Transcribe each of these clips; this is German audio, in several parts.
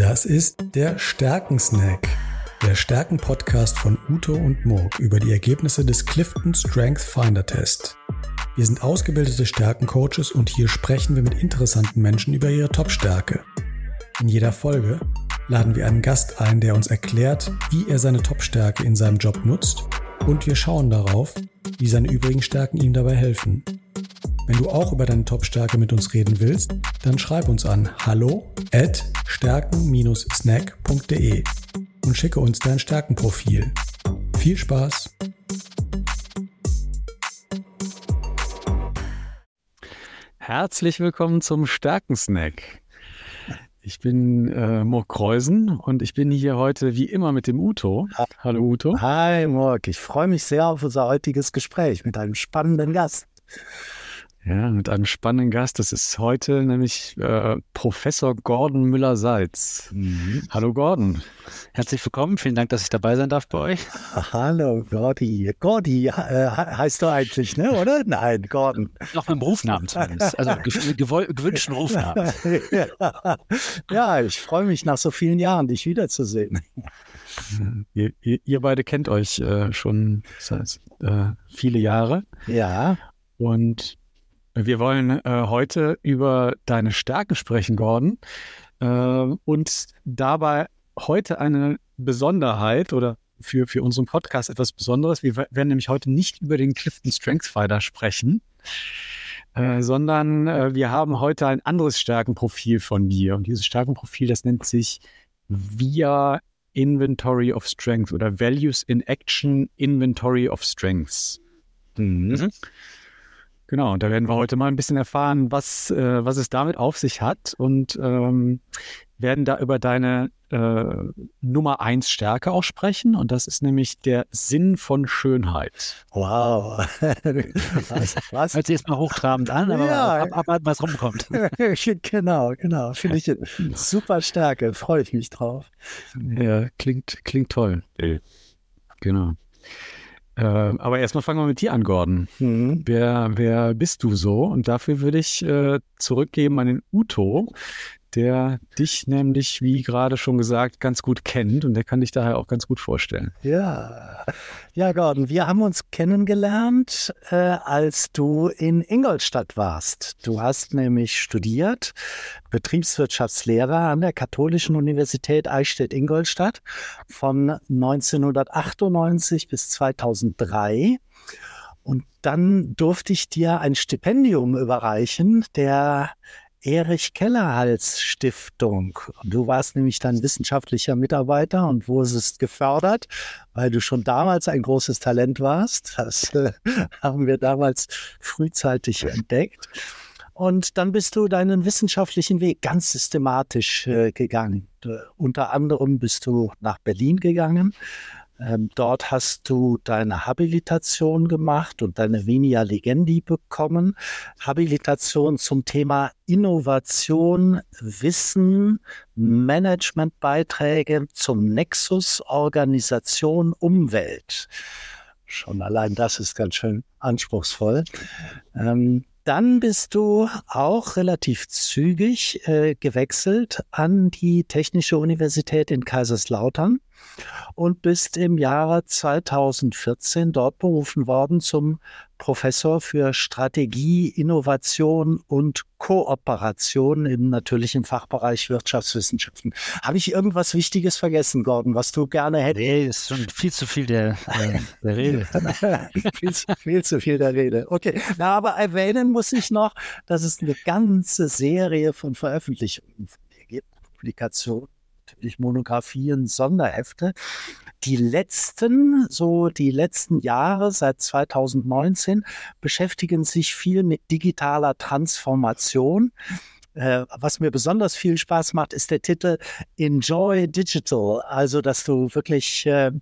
Das ist der Stärkensnack, der Stärken-Podcast von Uto und Murk über die Ergebnisse des Clifton Strength Finder Test. Wir sind ausgebildete Stärkencoaches und hier sprechen wir mit interessanten Menschen über ihre Top-Stärke. In jeder Folge laden wir einen Gast ein, der uns erklärt, wie er seine Top-Stärke in seinem Job nutzt und wir schauen darauf, wie seine übrigen Stärken ihm dabei helfen. Wenn du auch über deine Top-Stärke mit uns reden willst, dann schreib uns an hallo at stärken-snack.de und schicke uns dein Stärkenprofil. Viel Spaß! Herzlich willkommen zum Stärkensnack. Ich bin äh, Murk Kreusen und ich bin hier heute wie immer mit dem Uto. Hallo Uto. Hi Murk, ich freue mich sehr auf unser heutiges Gespräch mit einem spannenden Gast. Ja, mit einem spannenden Gast. Das ist heute nämlich äh, Professor Gordon Müller-Salz. Mhm. Hallo Gordon. Herzlich willkommen. Vielen Dank, dass ich dabei sein darf bei euch. Hallo Gordi. Gordi äh, heißt du eigentlich, ne? oder? Nein, Gordon. Noch mit dem Rufnamen zumindest. Also gewünschten Rufnamen. ja. ich freue mich nach so vielen Jahren, dich wiederzusehen. Ihr, ihr, ihr beide kennt euch äh, schon seit äh, viele Jahre. Ja. Und wir wollen äh, heute über deine Stärken sprechen, Gordon. Äh, und dabei heute eine Besonderheit oder für, für unseren Podcast etwas Besonderes. Wir werden nämlich heute nicht über den Clifton Strength Fighter sprechen, äh, sondern äh, wir haben heute ein anderes Stärkenprofil von dir. Und dieses Stärkenprofil, das nennt sich VIA Inventory of Strength oder Values in Action Inventory of Strengths. Mhm. Genau, und da werden wir heute mal ein bisschen erfahren, was, äh, was es damit auf sich hat und ähm, werden da über deine äh, Nummer eins Stärke auch sprechen. Und das ist nämlich der Sinn von Schönheit. Wow. was, was? Hört sich jetzt mal hochtrabend an, aber ja. ab, ab, ab, was rumkommt. genau, genau. Finde ich super Stärke. Freue ich mich drauf. Ja, klingt, klingt toll. Genau. Äh, aber erstmal fangen wir mit dir an, Gordon. Mhm. Wer, wer bist du so? Und dafür würde ich äh, zurückgeben an den Uto, der dich nämlich, wie gerade schon gesagt, ganz gut kennt und der kann dich daher auch ganz gut vorstellen. Ja, ja, Gordon, wir haben uns kennengelernt, äh, als du in Ingolstadt warst. Du hast nämlich studiert, Betriebswirtschaftslehrer an der Katholischen Universität Eichstätt-Ingolstadt von 1998 bis 2003. Und dann durfte ich dir ein Stipendium überreichen, der Erich Kellerhals Stiftung. Du warst nämlich dann wissenschaftlicher Mitarbeiter und wurdest gefördert, weil du schon damals ein großes Talent warst. Das äh, haben wir damals frühzeitig entdeckt. Und dann bist du deinen wissenschaftlichen Weg ganz systematisch äh, gegangen. Uh, unter anderem bist du nach Berlin gegangen, ähm, dort hast du deine Habilitation gemacht und deine Venia Legendi bekommen. Habilitation zum Thema Innovation, Wissen, Managementbeiträge zum Nexus Organisation Umwelt. Schon allein das ist ganz schön anspruchsvoll. Ähm, dann bist du auch relativ zügig äh, gewechselt an die Technische Universität in Kaiserslautern und bist im Jahre 2014 dort berufen worden zum Professor für Strategie, Innovation und Kooperation im natürlichen Fachbereich Wirtschaftswissenschaften. Habe ich irgendwas Wichtiges vergessen, Gordon, was du gerne hättest? Nee, ist schon viel zu viel der, äh, der Rede. viel, zu, viel zu viel der Rede. Okay, Na, aber erwähnen muss ich noch, dass es eine ganze Serie von Veröffentlichungen gibt, Publikationen natürlich Monographien, Sonderhefte. Die letzten, so die letzten Jahre seit 2019 beschäftigen sich viel mit digitaler Transformation. Äh, was mir besonders viel Spaß macht, ist der Titel Enjoy Digital. Also, dass du wirklich äh,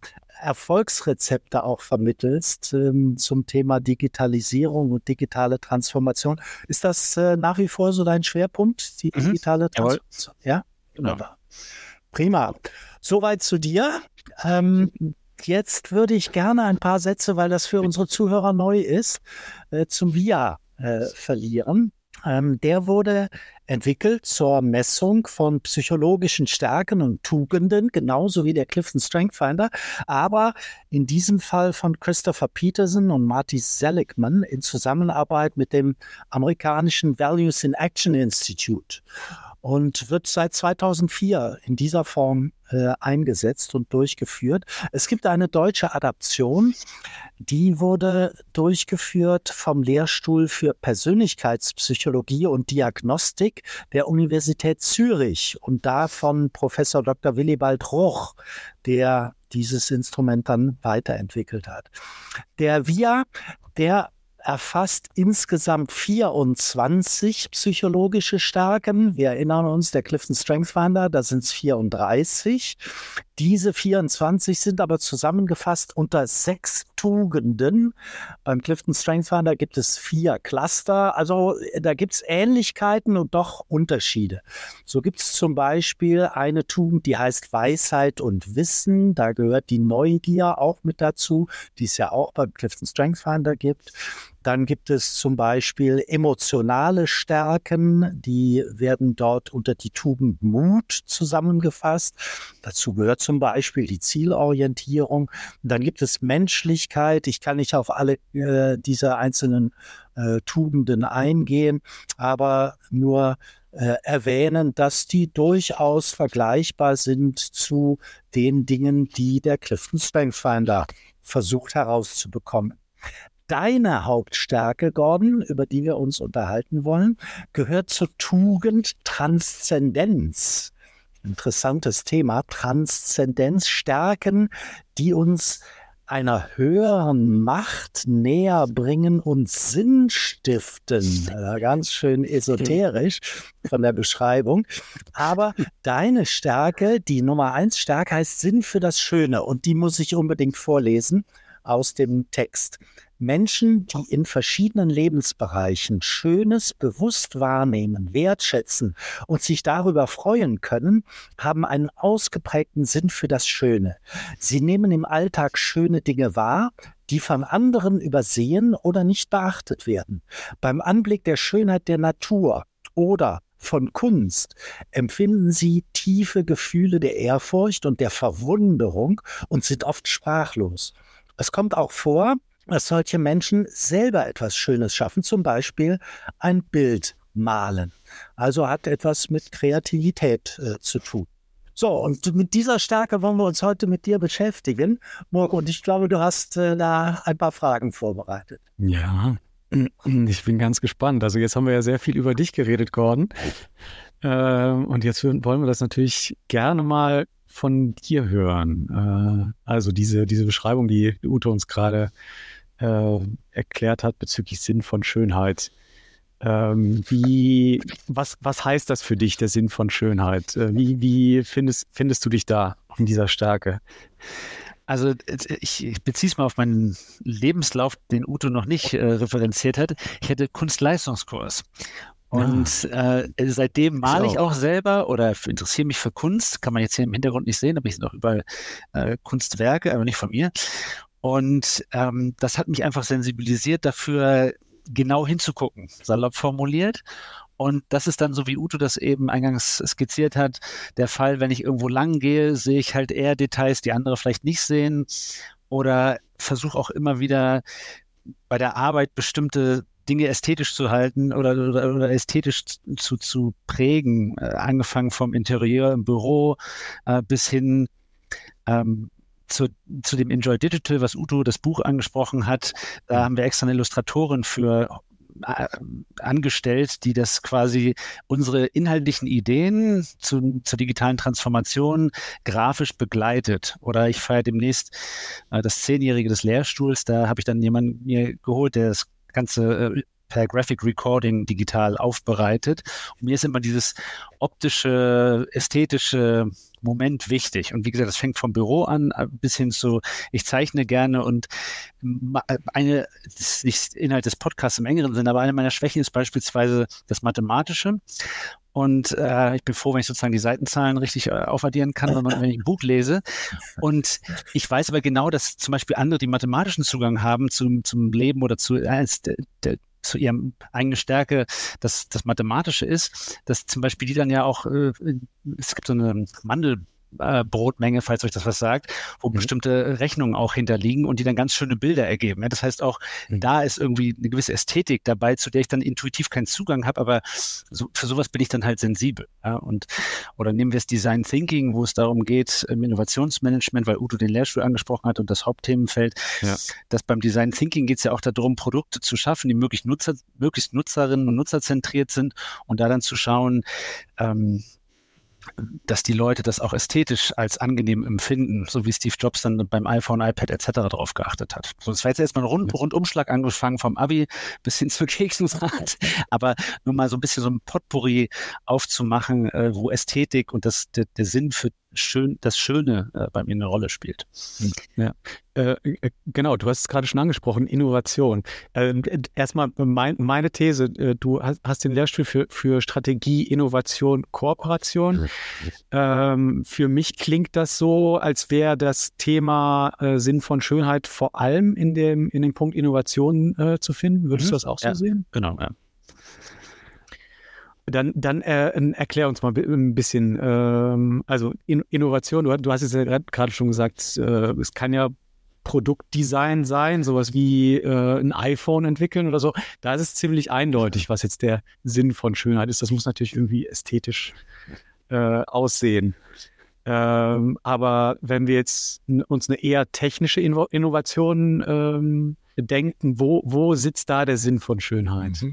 Erfolgsrezepte auch vermittelst ähm, zum Thema Digitalisierung und digitale Transformation. Ist das äh, nach wie vor so dein Schwerpunkt, die mhm. digitale Transformation? Ja, wunderbar. Prima. Soweit zu dir. Ähm, jetzt würde ich gerne ein paar Sätze, weil das für unsere Zuhörer neu ist, äh, zum VIA äh, verlieren. Ähm, der wurde entwickelt zur Messung von psychologischen Stärken und Tugenden, genauso wie der Clifton Strength Finder, aber in diesem Fall von Christopher Peterson und Marty Seligman in Zusammenarbeit mit dem amerikanischen Values in Action Institute und wird seit 2004 in dieser Form äh, eingesetzt und durchgeführt. Es gibt eine deutsche Adaption, die wurde durchgeführt vom Lehrstuhl für Persönlichkeitspsychologie und Diagnostik der Universität Zürich und da von Professor Dr. Willibald Roch, der dieses Instrument dann weiterentwickelt hat. Der VIA, der erfasst insgesamt 24 psychologische Stärken. Wir erinnern uns, der Clifton Strength Finder, da sind es 34. Diese 24 sind aber zusammengefasst unter sechs Tugenden. Beim Clifton Strength Finder gibt es vier Cluster. Also da gibt es Ähnlichkeiten und doch Unterschiede. So gibt es zum Beispiel eine Tugend, die heißt Weisheit und Wissen. Da gehört die Neugier auch mit dazu, die es ja auch beim Clifton Strength Finder gibt. Dann gibt es zum Beispiel emotionale Stärken, die werden dort unter die Tugend Mut zusammengefasst. Dazu gehört zum Beispiel die Zielorientierung. Dann gibt es Menschlichkeit. Ich kann nicht auf alle äh, diese einzelnen äh, Tugenden eingehen, aber nur äh, erwähnen, dass die durchaus vergleichbar sind zu den Dingen, die der Clifton Strength versucht herauszubekommen. Deine Hauptstärke, Gordon, über die wir uns unterhalten wollen, gehört zur Tugend Transzendenz. Interessantes Thema. Transzendenz, Stärken, die uns einer höheren Macht näher bringen und Sinn stiften. ganz schön esoterisch von der Beschreibung. Aber deine Stärke, die Nummer eins Stärke heißt Sinn für das Schöne und die muss ich unbedingt vorlesen aus dem Text. Menschen, die in verschiedenen Lebensbereichen Schönes bewusst wahrnehmen, wertschätzen und sich darüber freuen können, haben einen ausgeprägten Sinn für das Schöne. Sie nehmen im Alltag schöne Dinge wahr, die von anderen übersehen oder nicht beachtet werden. Beim Anblick der Schönheit der Natur oder von Kunst empfinden sie tiefe Gefühle der Ehrfurcht und der Verwunderung und sind oft sprachlos. Es kommt auch vor, dass solche Menschen selber etwas Schönes schaffen, zum Beispiel ein Bild malen. Also hat etwas mit Kreativität äh, zu tun. So, und mit dieser Stärke wollen wir uns heute mit dir beschäftigen, Morg. Und ich glaube, du hast äh, da ein paar Fragen vorbereitet. Ja, ich bin ganz gespannt. Also jetzt haben wir ja sehr viel über dich geredet, Gordon. Ähm, und jetzt wollen wir das natürlich gerne mal von dir hören. Äh, also diese, diese Beschreibung, die Ute uns gerade äh, erklärt hat bezüglich Sinn von Schönheit. Ähm, wie, was, was heißt das für dich, der Sinn von Schönheit? Äh, wie, wie findest, findest du dich da in dieser Stärke? Also ich, beziehe es mal auf meinen Lebenslauf, den Uto noch nicht äh, referenziert hat. Ich hatte Kunstleistungskurs. Und ah. äh, seitdem male ich auch selber oder interessiere mich für Kunst. Kann man jetzt hier im Hintergrund nicht sehen, aber ich sehe noch überall äh, Kunstwerke, aber nicht von mir. Und ähm, das hat mich einfach sensibilisiert dafür, genau hinzugucken, salopp formuliert. Und das ist dann so, wie Uto das eben eingangs skizziert hat, der Fall, wenn ich irgendwo lang gehe, sehe ich halt eher Details, die andere vielleicht nicht sehen. Oder versuche auch immer wieder bei der Arbeit bestimmte Dinge ästhetisch zu halten oder, oder, oder ästhetisch zu, zu prägen, äh, angefangen vom Interieur im Büro äh, bis hin ähm, zu, zu dem Enjoy Digital, was Udo das Buch angesprochen hat, da haben wir extra eine Illustratorin für äh, angestellt, die das quasi unsere inhaltlichen Ideen zu, zur digitalen Transformation grafisch begleitet. Oder ich feiere demnächst äh, das Zehnjährige des Lehrstuhls, da habe ich dann jemanden mir geholt, der das ganze äh, per Graphic Recording digital aufbereitet. Und mir ist immer dieses optische, ästhetische Moment wichtig. Und wie gesagt, das fängt vom Büro an äh, bis hin zu, ich zeichne gerne und äh, eine, das ist nicht Inhalt des Podcasts im engeren Sinne, aber eine meiner Schwächen ist beispielsweise das Mathematische. Und äh, ich bin froh, wenn ich sozusagen die Seitenzahlen richtig äh, aufaddieren kann, wenn, man, wenn ich ein Buch lese. Und ich weiß aber genau, dass zum Beispiel andere, die mathematischen Zugang haben zum, zum Leben oder zu der, zu ihrem eigene Stärke das, das Mathematische ist, dass zum Beispiel die dann ja auch, äh, es gibt so eine Mandel äh, Brotmenge, falls euch das was sagt, wo mhm. bestimmte Rechnungen auch hinterliegen und die dann ganz schöne Bilder ergeben. Ja, das heißt auch, mhm. da ist irgendwie eine gewisse Ästhetik dabei, zu der ich dann intuitiv keinen Zugang habe, aber so, für sowas bin ich dann halt sensibel. Ja, und oder nehmen wir das Design Thinking, wo es darum geht, im Innovationsmanagement, weil Udo den Lehrstuhl angesprochen hat und das Hauptthemenfeld, ja. dass beim Design Thinking geht es ja auch darum, Produkte zu schaffen, die möglichst, Nutzer, möglichst Nutzerinnen und Nutzerzentriert sind und da dann zu schauen, ähm, dass die Leute das auch ästhetisch als angenehm empfinden, so wie Steve Jobs dann beim iPhone, iPad etc. darauf geachtet hat. So, das war jetzt erstmal ein Rund Rundumschlag angefangen vom Abi bis hin zur Keksensrad, aber nur mal so ein bisschen so ein Potpourri aufzumachen, äh, wo Ästhetik und das, der, der Sinn für schön, das Schöne äh, bei mir eine Rolle spielt. Ja, äh, äh, genau, du hast es gerade schon angesprochen, Innovation. Ähm, erstmal mein, meine These, äh, du hast, hast, den Lehrstuhl für, für Strategie, Innovation, Kooperation. Ähm, für mich klingt das so, als wäre das Thema äh, Sinn von Schönheit vor allem in dem, in dem Punkt Innovation äh, zu finden. Würdest mhm. du das auch so ja, sehen? Genau, ja. Dann, dann äh, erklär uns mal ein bisschen, ähm, also in, Innovation, du, du, hast es ja gerade schon gesagt, äh, es kann ja Produktdesign sein, sowas wie äh, ein iPhone entwickeln oder so. Da ist es ziemlich eindeutig, was jetzt der Sinn von Schönheit ist. Das muss natürlich irgendwie ästhetisch äh, aussehen. Ähm, aber wenn wir jetzt uns eine eher technische Inno Innovation ähm, denken, wo, wo sitzt da der Sinn von Schönheit?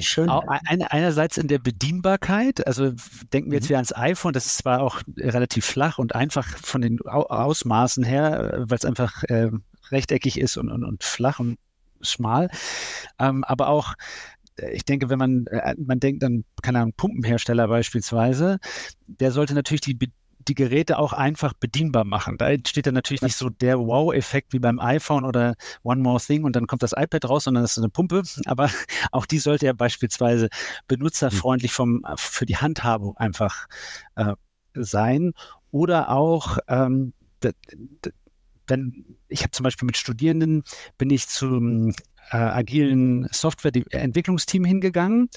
Schönheit. einerseits in der Bedienbarkeit, also denken wir jetzt mhm. wieder ans iPhone, das ist zwar auch relativ flach und einfach von den Ausmaßen her, weil es einfach äh, rechteckig ist und, und, und flach und schmal, ähm, aber auch äh, ich denke, wenn man, äh, man denkt an, keine Ahnung, Pumpenhersteller beispielsweise, der sollte natürlich die die Geräte auch einfach bedienbar machen. Da entsteht dann natürlich nicht so der Wow-Effekt wie beim iPhone oder One More Thing und dann kommt das iPad raus, sondern das ist eine Pumpe. Aber auch die sollte ja beispielsweise benutzerfreundlich vom, für die Handhabung einfach äh, sein. Oder auch, ähm, wenn ich habe zum Beispiel mit Studierenden bin ich zum äh, agilen Softwareentwicklungsteam hingegangen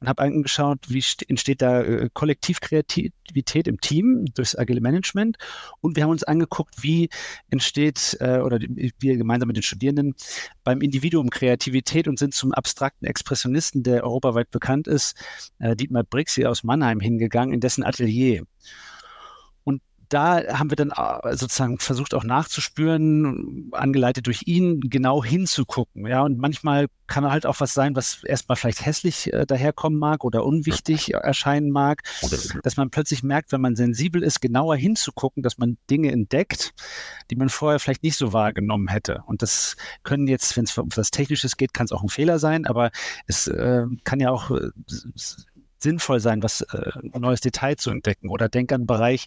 und habe angeschaut, wie entsteht da äh, Kollektivkreativität im Team durchs agile Management. Und wir haben uns angeguckt, wie entsteht äh, oder wir gemeinsam mit den Studierenden beim Individuum Kreativität und sind zum abstrakten Expressionisten, der europaweit bekannt ist, äh, Dietmar Brixi aus Mannheim hingegangen, in dessen Atelier da haben wir dann äh, sozusagen versucht auch nachzuspüren, angeleitet durch ihn, genau hinzugucken. Ja, und manchmal kann halt auch was sein, was erstmal vielleicht hässlich äh, daherkommen mag oder unwichtig erscheinen mag, dass man plötzlich merkt, wenn man sensibel ist, genauer hinzugucken, dass man Dinge entdeckt, die man vorher vielleicht nicht so wahrgenommen hätte. Und das können jetzt, wenn es um was Technisches geht, kann es auch ein Fehler sein, aber es äh, kann ja auch äh, sinnvoll sein, was äh, ein neues Detail zu entdecken. Oder denk an einen Bereich,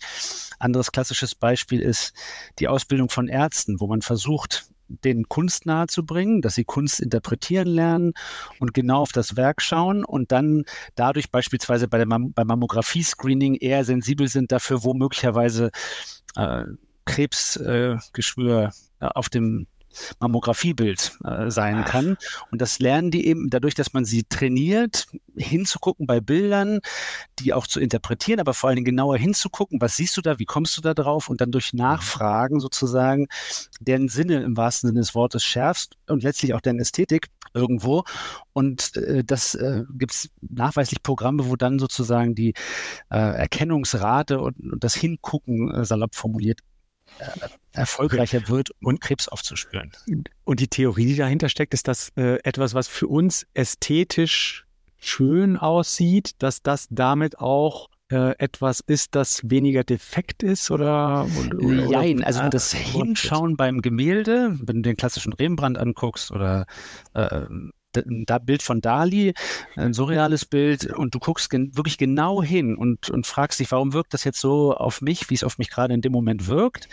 anderes klassisches Beispiel ist die Ausbildung von Ärzten, wo man versucht, den Kunst nahe zu bringen, dass sie Kunst interpretieren lernen und genau auf das Werk schauen und dann dadurch beispielsweise bei der Mam beim Mammographie-Screening eher sensibel sind dafür, wo möglicherweise äh, Krebsgeschwür äh, auf dem Mammografiebild äh, sein kann. Und das lernen die eben dadurch, dass man sie trainiert, hinzugucken bei Bildern, die auch zu interpretieren, aber vor allen Dingen genauer hinzugucken, was siehst du da, wie kommst du da drauf und dann durch Nachfragen sozusagen deren Sinne im wahrsten Sinne des Wortes schärfst und letztlich auch deren Ästhetik irgendwo. Und äh, das äh, gibt es nachweislich Programme, wo dann sozusagen die äh, Erkennungsrate und, und das Hingucken, äh, salopp formuliert, erfolgreicher wird und Krebs aufzuspüren. Und die Theorie, die dahinter steckt, ist das äh, etwas, was für uns ästhetisch schön aussieht, dass das damit auch äh, etwas ist, das weniger defekt ist oder? oder Nein, also das Hinschauen beim Gemälde, wenn du den klassischen Rembrandt anguckst oder äh, da Bild von Dali, ein surreales Bild, und du guckst gen wirklich genau hin und, und fragst dich, warum wirkt das jetzt so auf mich, wie es auf mich gerade in dem Moment wirkt.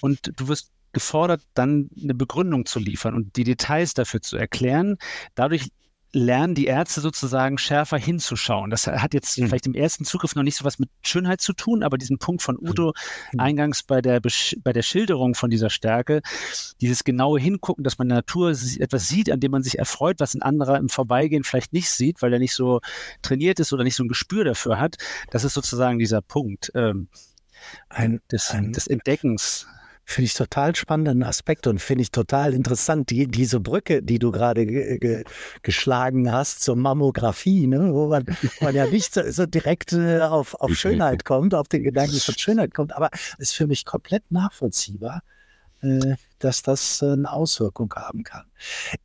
Und du wirst gefordert, dann eine Begründung zu liefern und die Details dafür zu erklären. Dadurch lernen die Ärzte sozusagen schärfer hinzuschauen. Das hat jetzt mhm. vielleicht im ersten Zugriff noch nicht so was mit Schönheit zu tun, aber diesen Punkt von Udo mhm. eingangs bei der, bei der Schilderung von dieser Stärke, dieses genaue Hingucken, dass man in der Natur etwas sieht, an dem man sich erfreut, was ein anderer im Vorbeigehen vielleicht nicht sieht, weil er nicht so trainiert ist oder nicht so ein Gespür dafür hat. Das ist sozusagen dieser Punkt ähm, ein, des, ein, des Entdeckens. Finde ich total spannenden Aspekt und finde ich total interessant, die, diese Brücke, die du gerade ge geschlagen hast zur Mammographie, ne, wo man, man ja nicht so, so direkt äh, auf, auf Schönheit kommt, auf den Gedanken von Schönheit kommt, aber es ist für mich komplett nachvollziehbar, äh, dass das äh, eine Auswirkung haben kann.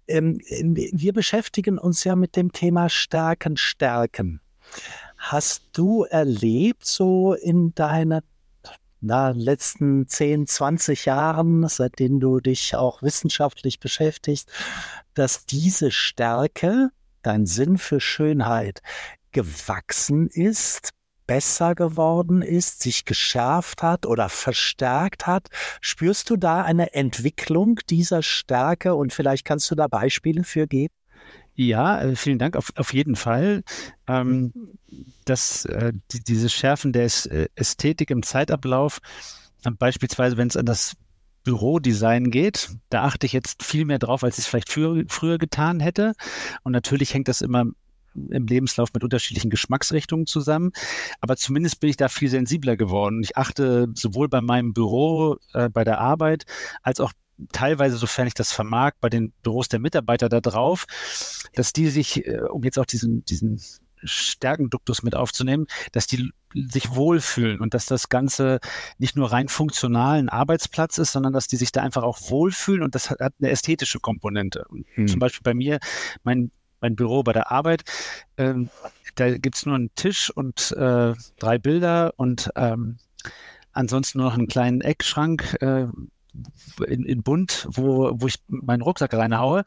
Ähm, wir beschäftigen uns ja mit dem Thema Stärken, Stärken. Hast du erlebt, so in deiner na, letzten 10, 20 Jahren, seitdem du dich auch wissenschaftlich beschäftigst, dass diese Stärke, dein Sinn für Schönheit, gewachsen ist, besser geworden ist, sich geschärft hat oder verstärkt hat? Spürst du da eine Entwicklung dieser Stärke und vielleicht kannst du da Beispiele für geben? Ja, äh, vielen Dank, auf, auf jeden Fall. Ähm, das, äh, die, dieses Schärfen der äh, Ästhetik im Zeitablauf, äh, beispielsweise wenn es an das Bürodesign geht, da achte ich jetzt viel mehr drauf, als ich es vielleicht früher, früher getan hätte. Und natürlich hängt das immer im Lebenslauf mit unterschiedlichen Geschmacksrichtungen zusammen. Aber zumindest bin ich da viel sensibler geworden. Ich achte sowohl bei meinem Büro, äh, bei der Arbeit, als auch teilweise, sofern ich das vermag, bei den Büros der Mitarbeiter da drauf, dass die sich, äh, um jetzt auch diesen, diesen Stärkenduktus mit aufzunehmen, dass die sich wohlfühlen und dass das Ganze nicht nur rein funktional ein Arbeitsplatz ist, sondern dass die sich da einfach auch wohlfühlen und das hat, hat eine ästhetische Komponente. Hm. Zum Beispiel bei mir, mein, mein Büro bei der Arbeit, ähm, da gibt's nur einen Tisch und äh, drei Bilder und ähm, ansonsten nur noch einen kleinen Eckschrank, äh, in, in bunt, wo, wo ich meinen Rucksack reinhaue.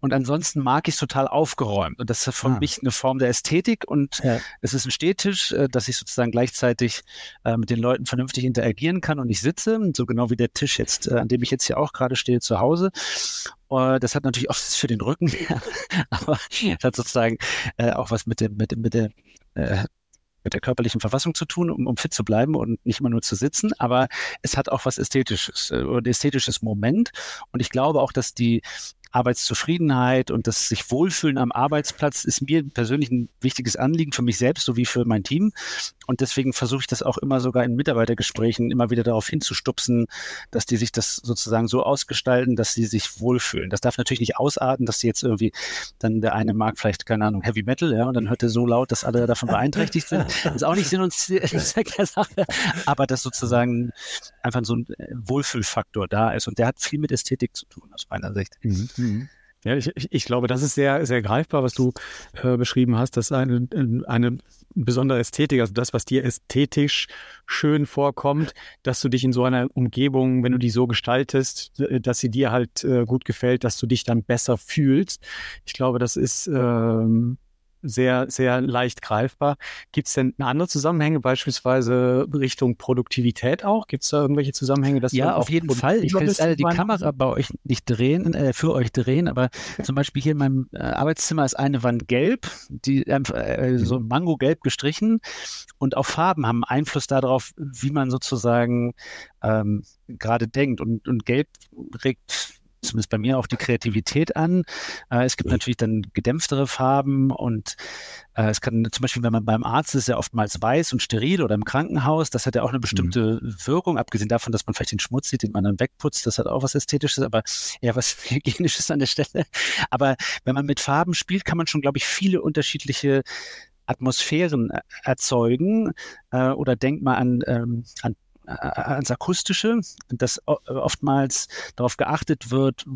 Und ansonsten mag ich es total aufgeräumt. Und das ist für ah. mich eine Form der Ästhetik. Und ja. es ist ein Stehtisch, äh, dass ich sozusagen gleichzeitig äh, mit den Leuten vernünftig interagieren kann und ich sitze, so genau wie der Tisch jetzt, äh, an dem ich jetzt hier auch gerade stehe, zu Hause. Uh, das hat natürlich auch für den Rücken, aber es hat sozusagen äh, auch was mit dem, mit dem, mit der äh, mit der körperlichen Verfassung zu tun, um, um fit zu bleiben und nicht immer nur zu sitzen, aber es hat auch was Ästhetisches, äh, ein ästhetisches Moment. Und ich glaube auch, dass die Arbeitszufriedenheit und das sich wohlfühlen am Arbeitsplatz ist mir persönlich ein wichtiges Anliegen für mich selbst sowie für mein Team. Und deswegen versuche ich das auch immer sogar in Mitarbeitergesprächen immer wieder darauf hinzustupsen, dass die sich das sozusagen so ausgestalten, dass sie sich wohlfühlen. Das darf natürlich nicht ausarten, dass sie jetzt irgendwie, dann der eine mag vielleicht, keine Ahnung, Heavy Metal, ja, und dann hört er so laut, dass alle davon beeinträchtigt sind. Das ist auch nicht Sinn und Zweck der Sache. Aber dass sozusagen einfach so ein Wohlfühlfaktor da ist. Und der hat viel mit Ästhetik zu tun, aus meiner Sicht. Mhm. Mhm. Ja, ich, ich glaube, das ist sehr, sehr greifbar, was du äh, beschrieben hast. dass eine, eine besondere Ästhetik, also das, was dir ästhetisch schön vorkommt, dass du dich in so einer Umgebung, wenn du die so gestaltest, dass sie dir halt äh, gut gefällt, dass du dich dann besser fühlst. Ich glaube, das ist ähm, sehr, sehr leicht greifbar. Gibt es denn andere Zusammenhänge, beispielsweise Richtung Produktivität auch? Gibt es da irgendwelche Zusammenhänge? Dass ja, auf jeden Fall. Ich will jetzt die Kamera bei euch nicht drehen, äh, für euch drehen, aber zum Beispiel hier in meinem äh, Arbeitszimmer ist eine Wand gelb, die äh, so mango-gelb gestrichen und auch Farben haben Einfluss darauf, wie man sozusagen ähm, gerade denkt. Und, und gelb regt zumindest bei mir auch die Kreativität an. Äh, es gibt natürlich dann gedämpftere Farben und äh, es kann zum Beispiel, wenn man beim Arzt ist, ja oftmals weiß und steril oder im Krankenhaus, das hat ja auch eine bestimmte mhm. Wirkung, abgesehen davon, dass man vielleicht den Schmutz sieht, den man dann wegputzt, das hat auch was Ästhetisches, aber ja, was Hygienisches an der Stelle. Aber wenn man mit Farben spielt, kann man schon, glaube ich, viele unterschiedliche Atmosphären äh, erzeugen äh, oder denkt mal an, ähm, an ans Akustische, dass oftmals darauf geachtet wird,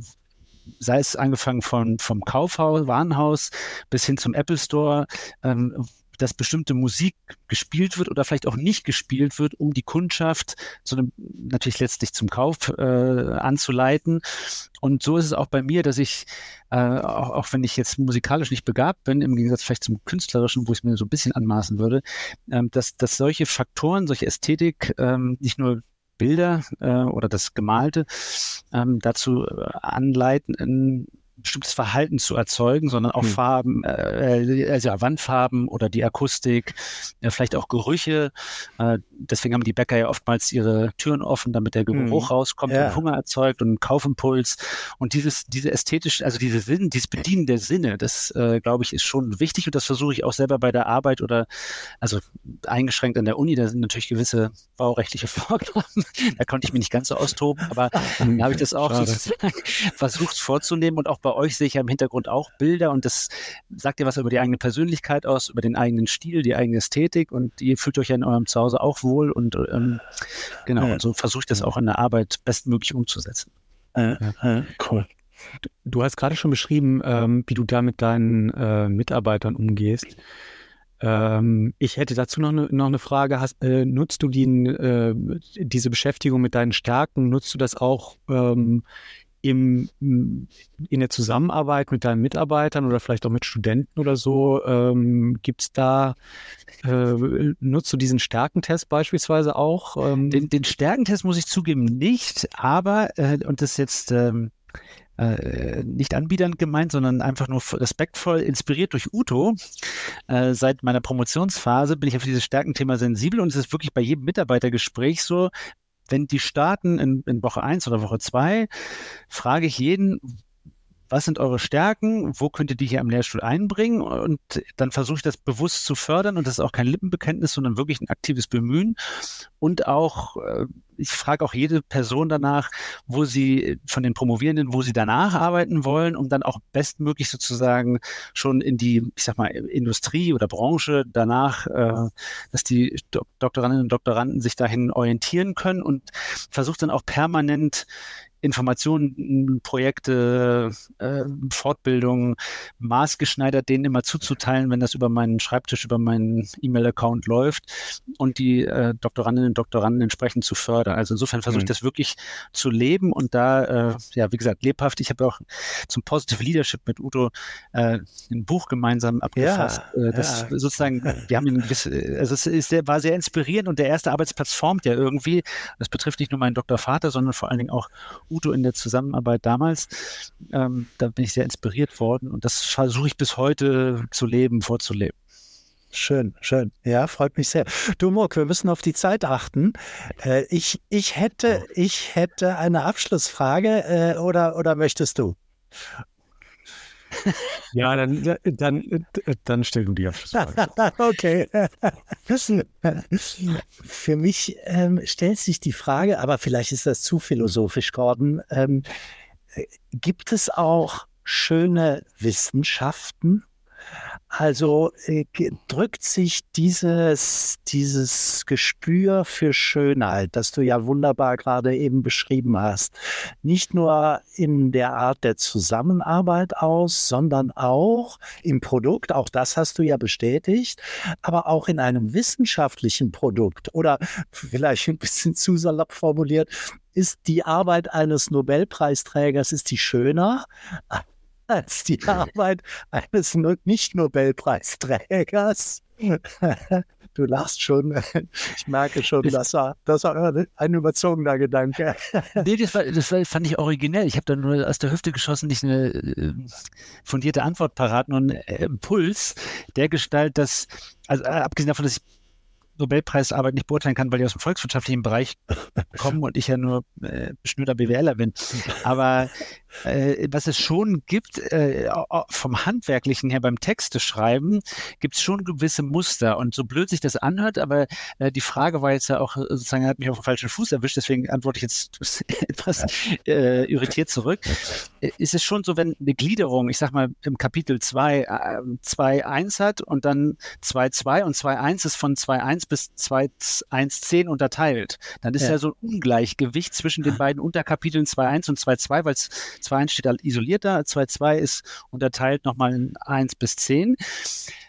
sei es angefangen von, vom Kaufhaus, Warenhaus bis hin zum Apple Store, ähm, dass bestimmte Musik gespielt wird oder vielleicht auch nicht gespielt wird, um die Kundschaft zu einem, natürlich letztlich zum Kauf äh, anzuleiten. Und so ist es auch bei mir, dass ich, äh, auch, auch wenn ich jetzt musikalisch nicht begabt bin, im Gegensatz vielleicht zum künstlerischen, wo ich es mir so ein bisschen anmaßen würde, ähm, dass, dass solche Faktoren, solche Ästhetik ähm, nicht nur Bilder äh, oder das Gemalte ähm, dazu äh, anleiten, bestimmtes Verhalten zu erzeugen, sondern auch hm. Farben, äh, also ja, Wandfarben oder die Akustik, äh, vielleicht auch Gerüche. Äh, deswegen haben die Bäcker ja oftmals ihre Türen offen, damit der Geruch hm. rauskommt ja. und Hunger erzeugt und einen Kaufimpuls. Und dieses, diese ästhetische, also diese Sinn, dieses Bedienen der Sinne, das äh, glaube ich ist schon wichtig und das versuche ich auch selber bei der Arbeit oder also eingeschränkt an der Uni. Da sind natürlich gewisse baurechtliche Vorgaben. da konnte ich mich nicht ganz so austoben, aber da habe ich das auch versucht vorzunehmen und auch bei euch sehe ich ja im Hintergrund auch Bilder und das sagt ja was über die eigene Persönlichkeit aus, über den eigenen Stil, die eigene Ästhetik und ihr fühlt euch ja in eurem Zuhause auch wohl und ähm, genau, ja. und so versuche ich das auch in der Arbeit bestmöglich umzusetzen. Äh, äh, cool. Du hast gerade schon beschrieben, ähm, wie du da mit deinen äh, Mitarbeitern umgehst. Ähm, ich hätte dazu noch eine, noch eine Frage. Hast, äh, nutzt du die, äh, diese Beschäftigung mit deinen Stärken, nutzt du das auch ähm, im, in der Zusammenarbeit mit deinen Mitarbeitern oder vielleicht auch mit Studenten oder so? Ähm, Gibt es da, äh, nutzt du diesen Stärkentest beispielsweise auch? Ähm? Den, den Stärkentest muss ich zugeben nicht, aber, äh, und das jetzt... Ähm äh, nicht anbiedernd gemeint, sondern einfach nur respektvoll, inspiriert durch Uto. Äh, seit meiner Promotionsphase bin ich auf dieses Stärkenthema sensibel und es ist wirklich bei jedem Mitarbeitergespräch so, wenn die starten in, in Woche 1 oder Woche 2, frage ich jeden, was sind eure Stärken, wo könnt ihr die hier am Lehrstuhl einbringen? Und dann versuche ich das bewusst zu fördern und das ist auch kein Lippenbekenntnis, sondern wirklich ein aktives Bemühen. Und auch, äh, ich frage auch jede Person danach, wo sie von den Promovierenden, wo sie danach arbeiten wollen, um dann auch bestmöglich sozusagen schon in die, ich sag mal, Industrie oder Branche danach, äh, dass die Doktorandinnen und Doktoranden sich dahin orientieren können und versucht dann auch permanent Informationen, Projekte, äh, Fortbildungen maßgeschneidert denen immer zuzuteilen, wenn das über meinen Schreibtisch, über meinen E-Mail-Account läuft und die äh, Doktorandinnen und Doktoranden entsprechend zu fördern. Also insofern versuche ich mhm. das wirklich zu leben und da, äh, ja, wie gesagt, lebhaft. Ich habe auch zum Positive Leadership mit Udo äh, ein Buch gemeinsam abgefasst. Ja, äh, das ja. sozusagen, wir haben ein gewisse, also es ist sehr, war sehr inspirierend und der erste Arbeitsplatz formt ja irgendwie. Das betrifft nicht nur meinen Doktorvater, sondern vor allen Dingen auch Udo in der Zusammenarbeit damals. Ähm, da bin ich sehr inspiriert worden und das versuche ich bis heute zu leben, vorzuleben. Schön, schön. Ja, freut mich sehr. Du Murk, wir müssen auf die Zeit achten. Äh, ich, ich, hätte, ich hätte eine Abschlussfrage äh, oder, oder möchtest du? Ja, dann, dann, dann stell du die Abschlussfrage. okay. Für mich ähm, stellt sich die Frage, aber vielleicht ist das zu philosophisch, Gordon. Ähm, gibt es auch schöne Wissenschaften? Also äh, drückt sich dieses, dieses Gespür für Schönheit, das du ja wunderbar gerade eben beschrieben hast, nicht nur in der Art der Zusammenarbeit aus, sondern auch im Produkt, auch das hast du ja bestätigt, aber auch in einem wissenschaftlichen Produkt oder vielleicht ein bisschen zu salopp formuliert, ist die Arbeit eines Nobelpreisträgers, ist die schöner als die Arbeit eines Nicht-Nobelpreisträgers. Du lachst schon. Ich merke schon, das war, das war ein überzogener Gedanke. Nee, das, war, das war, fand ich originell. Ich habe da nur aus der Hüfte geschossen, nicht eine äh, fundierte Antwort parat, nur einen äh, Impuls der Gestalt, dass, also äh, abgesehen davon, dass ich Nobelpreisarbeit nicht beurteilen kann, weil die aus dem volkswirtschaftlichen Bereich kommen und ich ja nur äh, beschnürter BWLer bin. Aber äh, was es schon gibt, äh, vom Handwerklichen her beim Texte schreiben, gibt es schon gewisse Muster. Und so blöd sich das anhört, aber äh, die Frage war jetzt ja auch, sozusagen, hat mich auf den falschen Fuß erwischt, deswegen antworte ich jetzt etwas äh, irritiert zurück. Äh, ist es schon so, wenn eine Gliederung, ich sag mal, im Kapitel 2 2.1 hat und dann 2.2 und 2.1 ist von 2.1 bis 2.1.10 unterteilt, dann ist ja. ja so ein Ungleichgewicht zwischen den beiden Unterkapiteln 2.1 und 2.2, weil es 2.1 steht isoliert da, 2.2 ist unterteilt nochmal in 1 bis 10,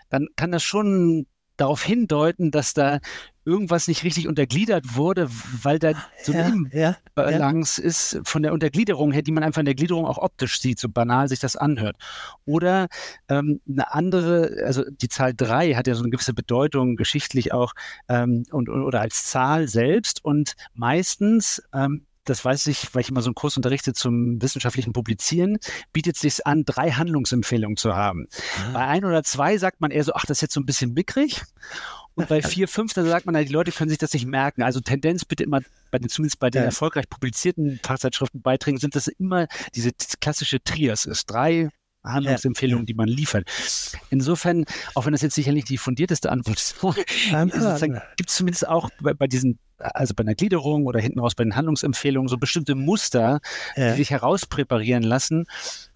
dann kann das schon darauf hindeuten, dass da irgendwas nicht richtig untergliedert wurde, weil da so eine ja, Imbalance ja, ja. ist von der Untergliederung her, die man einfach in der Gliederung auch optisch sieht, so banal sich das anhört. Oder ähm, eine andere, also die Zahl 3 hat ja so eine gewisse Bedeutung, geschichtlich auch, ähm, und, oder als Zahl selbst und meistens ähm, das weiß ich, weil ich immer so einen Kurs unterrichte zum wissenschaftlichen Publizieren, bietet es sich an, drei Handlungsempfehlungen zu haben. Ah. Bei ein oder zwei sagt man eher so, ach, das ist jetzt so ein bisschen mickrig. Und bei vier, fünf, da sagt man, die Leute können sich das nicht merken. Also Tendenz bitte immer, bei den, zumindest bei den ja. erfolgreich publizierten Fachzeitschriftenbeiträgen sind das immer diese klassische Trias ist. Drei Handlungsempfehlungen, die man liefert. Insofern, auch wenn das jetzt sicherlich die fundierteste Antwort ist, gibt es zumindest auch bei, bei, diesen, also bei einer Gliederung oder hinten raus bei den Handlungsempfehlungen so bestimmte Muster, ja. die sich herauspräparieren lassen.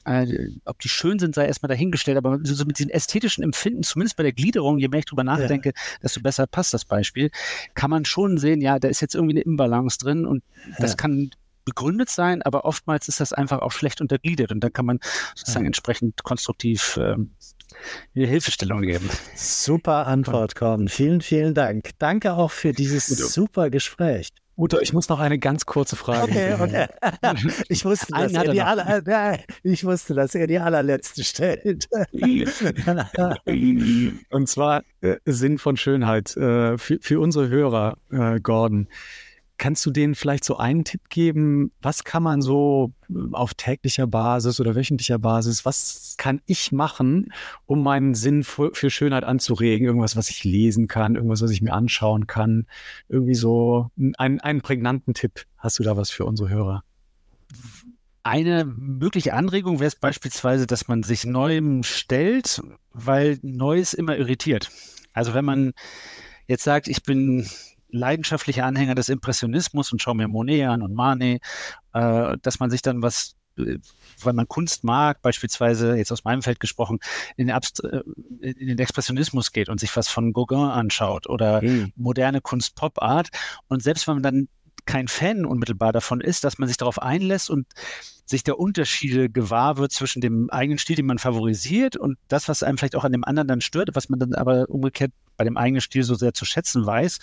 Äh, ob die schön sind, sei erstmal dahingestellt, aber so mit diesen ästhetischen Empfinden, zumindest bei der Gliederung, je mehr ich drüber nachdenke, ja. desto besser passt das Beispiel, kann man schon sehen, ja, da ist jetzt irgendwie eine Imbalance drin und das kann begründet sein, aber oftmals ist das einfach auch schlecht untergliedert und dann kann man sozusagen ja. entsprechend konstruktiv ähm, Hilfestellung geben. Super Antwort, Gordon. Vielen, vielen Dank. Danke auch für dieses super Gespräch. Uto, ich muss noch eine ganz kurze Frage. Okay, okay. Ich wusste, dass er die aller, ich wusste, dass er die allerletzte stellt. Und zwar äh, Sinn von Schönheit äh, für, für unsere Hörer, äh, Gordon. Kannst du denen vielleicht so einen Tipp geben? Was kann man so äh, auf täglicher Basis oder wöchentlicher Basis, was kann ich machen, um meinen Sinn für, für, Schönheit anzuregen? Irgendwas, was ich lesen kann, irgendwas, was ich mir anschauen kann. Irgendwie so einen, einen prägnanten Tipp. Hast du da was für unsere Hörer? Eine mögliche Anregung wäre es beispielsweise, dass man sich Neuem stellt, weil Neues immer irritiert. Also wenn man jetzt sagt, ich bin leidenschaftlicher Anhänger des Impressionismus und schaue mir Monet an und Manet, äh, dass man sich dann was äh, weil man Kunst mag, beispielsweise jetzt aus meinem Feld gesprochen, in den, Abst äh, in den Expressionismus geht und sich was von Gauguin anschaut oder mhm. moderne Kunst Pop Art und selbst wenn man dann kein Fan unmittelbar davon ist, dass man sich darauf einlässt und sich der Unterschiede gewahr wird zwischen dem eigenen Stil, den man favorisiert und das, was einem vielleicht auch an dem anderen dann stört, was man dann aber umgekehrt bei dem eigenen Stil so sehr zu schätzen weiß.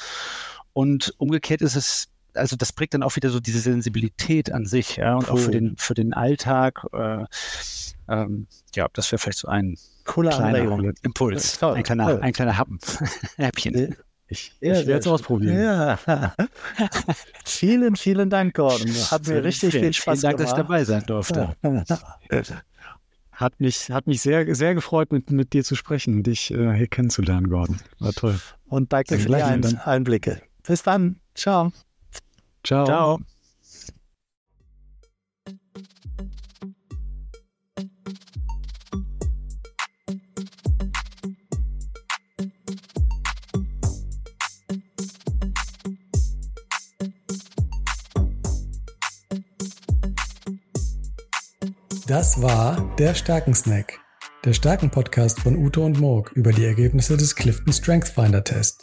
Und umgekehrt ist es, also das prägt dann auch wieder so diese Sensibilität an sich, ja, und cool. auch für den, für den Alltag. Äh, ähm, ja, das wäre vielleicht so ein Cooler kleiner Impuls, ein kleiner, ein kleiner Happen, Häppchen. Ich, ja, ich werde es ausprobieren. Ja. vielen, vielen Dank, Gordon. Hat mir richtig viel Spaß vielen Dank, dass ich dabei sein durfte. Hat mich, hat mich sehr, sehr gefreut, mit, mit dir zu sprechen und dich äh, hier kennenzulernen, Gordon. War toll. Und danke für die Einblicke. Bis dann. Ciao. Ciao. Ciao. Das war der Stärkensnack, der Stärken-Podcast von Ute und Morg über die Ergebnisse des Clifton Strength Finder Test.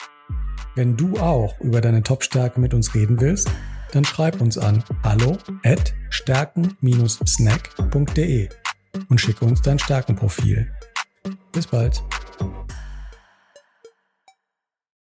Wenn du auch über deine Top-Stärke mit uns reden willst, dann schreib uns an hallo at stärken-snack.de und schicke uns dein Stärkenprofil. Bis bald.